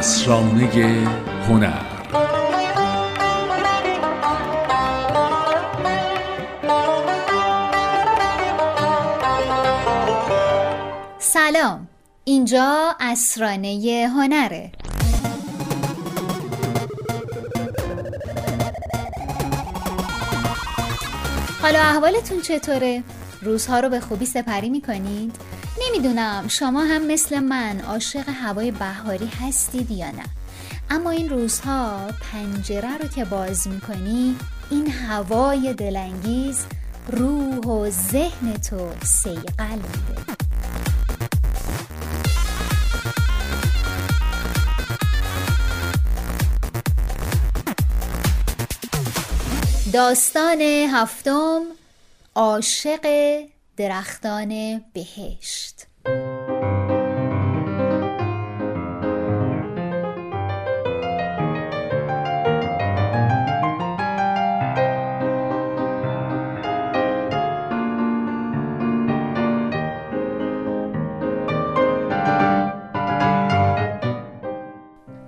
اسرانه هنر سلام اینجا اسرانه هنره حالا احوالتون چطوره؟ روزها رو به خوبی سپری می‌کنید؟ نمی‌دونم شما هم مثل من عاشق هوای بهاری هستید یا نه. اما این روزها پنجره رو که باز می‌کنی این هوای دلانگیز روح و ذهن تو سیقل میده. داستان هفتم عاشق درختان بهشت.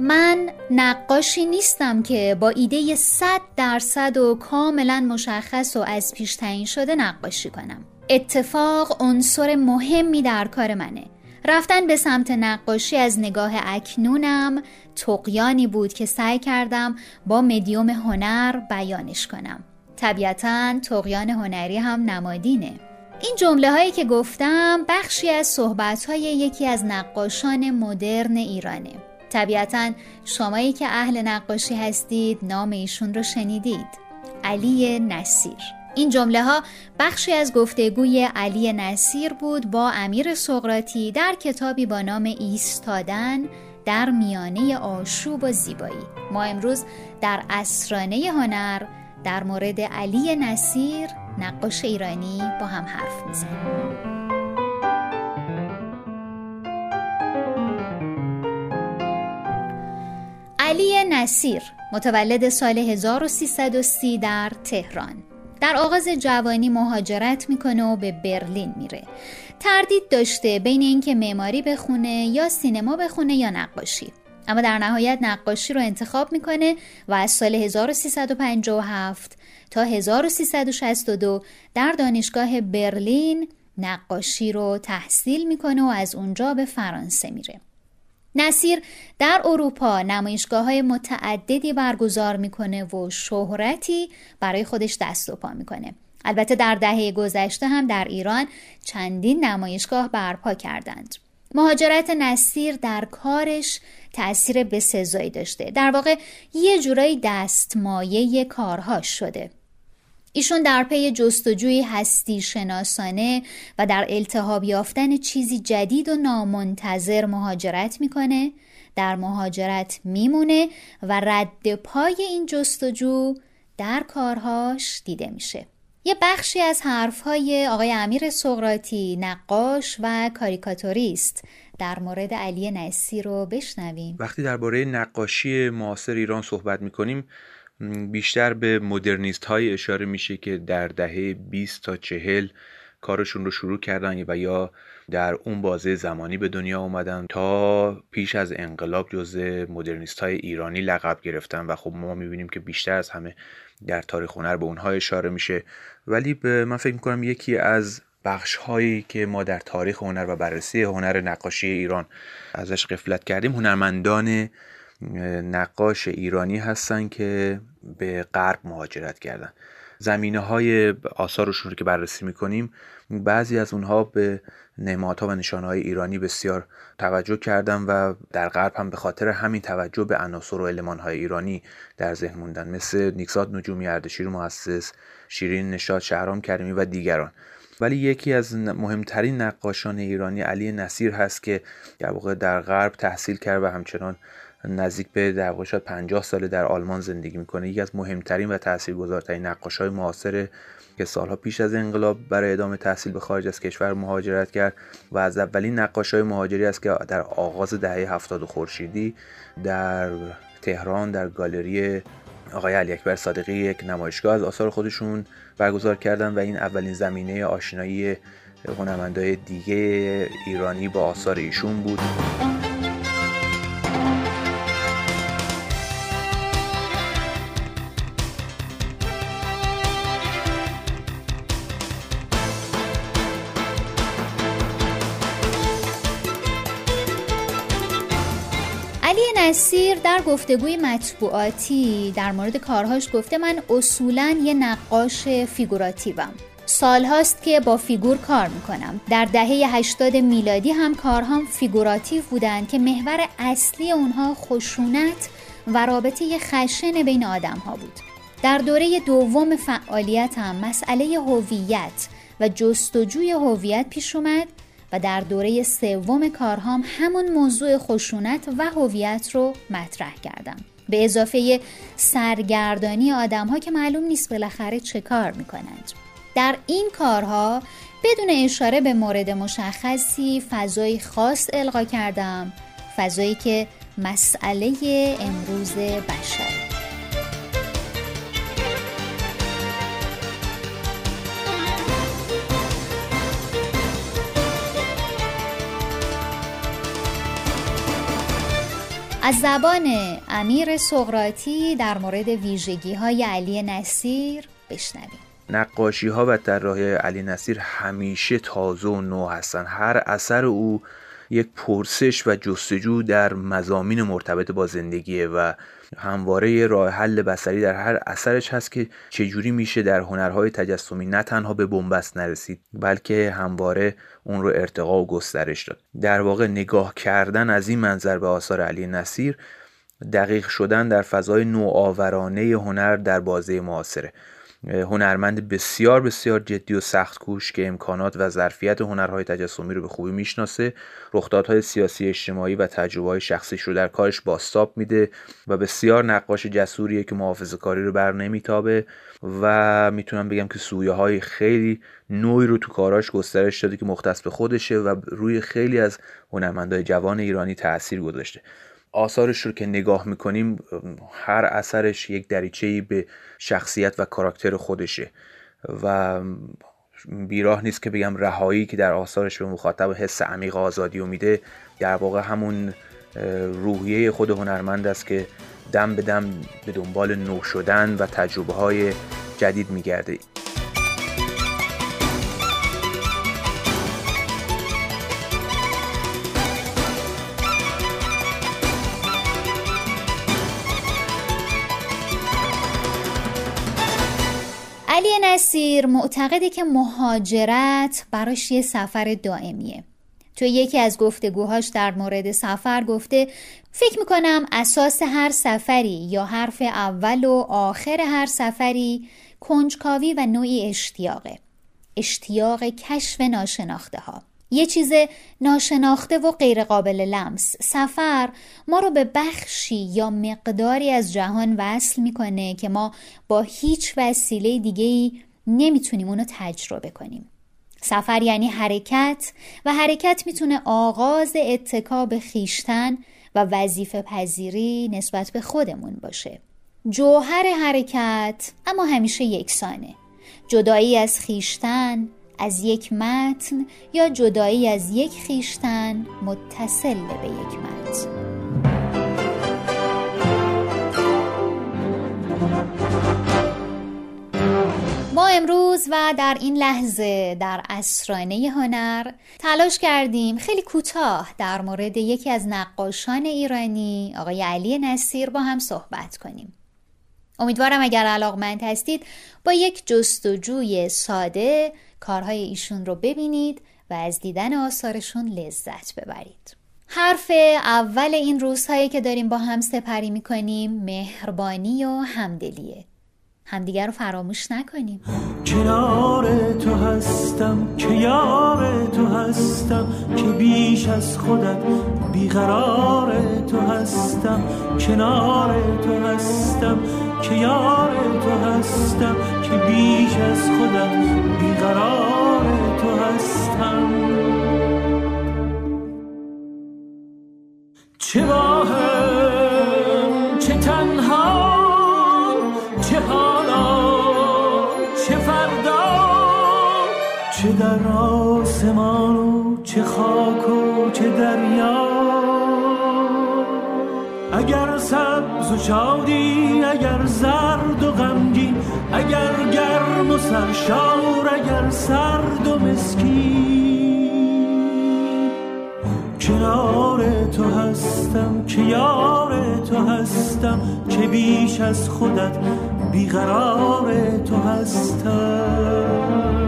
من نقاشی نیستم که با ایده صد درصد و کاملا مشخص و از پیش تعیین شده نقاشی کنم. اتفاق عنصر مهمی در کار منه. رفتن به سمت نقاشی از نگاه اکنونم تقیانی بود که سعی کردم با مدیوم هنر بیانش کنم. طبیعتا تقیان هنری هم نمادینه. این جمله هایی که گفتم بخشی از صحبت های یکی از نقاشان مدرن ایرانه. طبیعتا شمایی که اهل نقاشی هستید نام ایشون رو شنیدید. علی نصیر. این جمله ها بخشی از گفتگوی علی نصیر بود با امیر سقراطی در کتابی با نام ایستادن در میانه آشوب و زیبایی. ما امروز در اسرانه هنر در مورد علی نصیر نقاش ایرانی با هم حرف می‌زنیم. علی نصیر متولد سال 1330 در تهران. در آغاز جوانی مهاجرت می‌کنه و به برلین میره. تردید داشته بین اینکه معماری بخونه یا سینما بخونه یا نقاشی. اما در نهایت نقاشی رو انتخاب می‌کنه و از سال 1357 تا 1362 در دانشگاه برلین نقاشی رو تحصیل می‌کنه و از اونجا به فرانسه میره. نصیر در اروپا نمایشگاه های متعددی برگزار می‌کنه و شهرتی برای خودش دست و پا می‌کنه. البته در دهه گذشته هم در ایران چندین نمایشگاه برپا کردند. مهاجرت نصیر در کارش تأثیر بسزایی داشته. در واقع یه جورایی دستمایه کارهاش شده. ایشون در پی جستجوی هستی شناسانه و در التهاب یافتن چیزی جدید و نامنتظر مهاجرت می‌کنه. در مهاجرت میمونه و رد پای این جستجو در کارهاش دیده میشه. یه بخشی از حرفهای آقای امیر سقراطی نقاش و کاریکاتوریست در مورد علی نصیر رو بشنویم. وقتی درباره نقاشی معاصر ایران صحبت می‌کنیم بیشتر به مدرنیست های اشاره میشه که در دهه 20 تا 40 کارشون رو شروع کردن و یا در اون بازه زمانی به دنیا اومدن تا پیش از انقلاب جزء مدرنیست های ایرانی لقب گرفتن. و خب ما می‌بینیم که بیشتر از همه در تاریخ هنر به اونها اشاره میشه. ولی به من فکر می‌کنم یکی از بخش هایی که ما در تاریخ هنر و بررسی هنر نقاشی ایران ازش قفلت کردیم هنرمندان نقاش ایرانی هستن که به غرب مهاجرت کردن. زمینه های آثارشون رو که بررسی می‌کنیم بعضی از اونها به نمادها و نشانه های ایرانی بسیار توجه کردن و در غرب هم به خاطر همین توجه به عناصر و علمان های ایرانی در ذهن موندن. مثل نیکزاد نجومی اردشیر مؤسس شیرین نشاد شهرام کریمی و دیگران. ولی یکی از مهمترین نقاشان ایرانی علی نصیر هست که در واقع در غرب تحصیل کرد و همچنان نزدیک به در واقع 50 ساله در آلمان زندگی می‌کنه. یکی از مهمترین و تاثیرگذارترین های معاصر که سالها پیش از انقلاب برای ادامه تحصیل به خارج از کشور مهاجرت کرد و از اولین های مهاجری است که در آغاز دهه 70 خورشیدی در تهران در گالری آقای علی اکبر صادقی یک نمایشگاه از آثار خودشون برگزار کردن و این اولین زمینه آشنایی هنرمندای دیگه ایرانی با آثار ایشون بود. نصیر در گفتگوی مطبوعاتی در مورد کارهاش گفته من اصولا یه نقاش فیگوراتیوم. سالهاست که با فیگور کار می‌کنم. در دهه 80 میلادی هم کارهام فیگوراتیو بودند که محور اصلی اونها خشونت و رابطه خشن بین آدم ها بود. در دوره دوم فعالیتم مسئله هویت و جستجوی هویت پیش اومد. و در دوره سوم کارهام همون موضوع خشونت و هویت رو مطرح کردم. به اضافه سرگردانی آدم ها که معلوم نیست بالاخره چه کار می‌کنند. در این کارها بدون اشاره به مورد مشخصی فضای خاص القا کردم فضایی که مسئله امروز بشر. از زبان امیر سقراطی در مورد ویژگی های علی نصیر بشنویم. نقاشی ها و طراحی علی نصیر همیشه تازه و نو هستن هر اثر او یک پرسش و جستجو در مزامین مرتبط با زندگیه و همواره راه حل بسری در هر اثرش هست که چجوری میشه در هنرهای تجسمی نه تنها به بنبست نرسید بلکه همواره اون رو ارتقا و گسترش داد. در واقع نگاه کردن از این منظر به آثار علی نصیر دقیق شدن در فضای نوآورانه هنر در بازه معاصره. هنرمند بسیار بسیار جدی و سخت کوش که امکانات و ظرفیت هنرهای تجسمی رو به خوبی می‌شناسه. رخدادهای سیاسی اجتماعی و تجربه های شخصیش رو در کارش باستاب میده و بسیار نقاش جسوریه که محافظه کاری رو بر نمیتابه و می‌تونم بگم که سویه های خیلی نوعی رو تو کاراش گسترش داده که مختص به خودشه و روی خیلی از هنرمندای جوان ایرانی تاثیر گذاشته. آثارش رو که نگاه می‌کنیم هر اثرش یک دریچه‌ای به شخصیت و کاراکتر خودشه. و بیراه نیست که بگم رهایی که در آثارش به مخاطب حس عمیق آزادی و میده در واقع همون روحیه خود هنرمند است که دم به دم به دنبال نو شدن و تجربه های جدید میگرده. نصیر معتقده که مهاجرت براش یه سفر دائمیه. تو یکی از گفتگوهاش در مورد سفر گفته فکر می‌کنم اساس هر سفری یا حرف اول و آخر هر سفری کنجکاوی و نوعی اشتیاقه. اشتیاق کشف ناشناخته ها یه چیز ناشناخته و غیرقابل لمس. سفر ما رو به بخشی یا مقداری از جهان وصل می‌کنه که ما با هیچ وسیله دیگه نمی‌تونیم اونو تجربه کنیم. سفر یعنی حرکت و حرکت می‌تونه آغاز اتکا خیشتن و وظیفه پذیری نسبت به خودمون باشه. جوهر حرکت اما همیشه یکسانه. جدایی از خیشتن از یک متن یا جدایی از یک خیشتن متصل به یک متن. ما امروز و در این لحظه در اسرانه هنر تلاش کردیم خیلی کوتاه در مورد یکی از نقاشان ایرانی آقای علی نصیر با هم صحبت کنیم. امیدوارم اگر علاقمند هستید با یک جستجوی ساده کارهای ایشون رو ببینید و از دیدن آثارشون لذت ببرید. حرف اول این روزهایی که داریم با هم سپری می‌کنیم مهربانی و همدلیه. همدیگر رو فراموش نکنیم. کنار تو هستم که یار تو هستم که بیش از خودت بیقرار تو هستم. کنار تو هستم که یار تو هستم که بیش از خودت بیقرار تو هستم. چه باهم چه تنها چه حالا چه فردا چه در آسمان و چه خاک و چه دریا. اگر سبز و شادی اگر زرد و غمگین اگر گرم و سرشار اگر سرد و مسکین کنار تو هستم که یار تو هستم که بیش از خودت بیقرار تو هستم.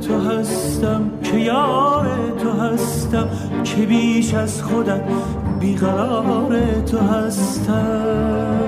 تو هستم که یار تو هستم که بیش از خودم بیقرار تو هستم.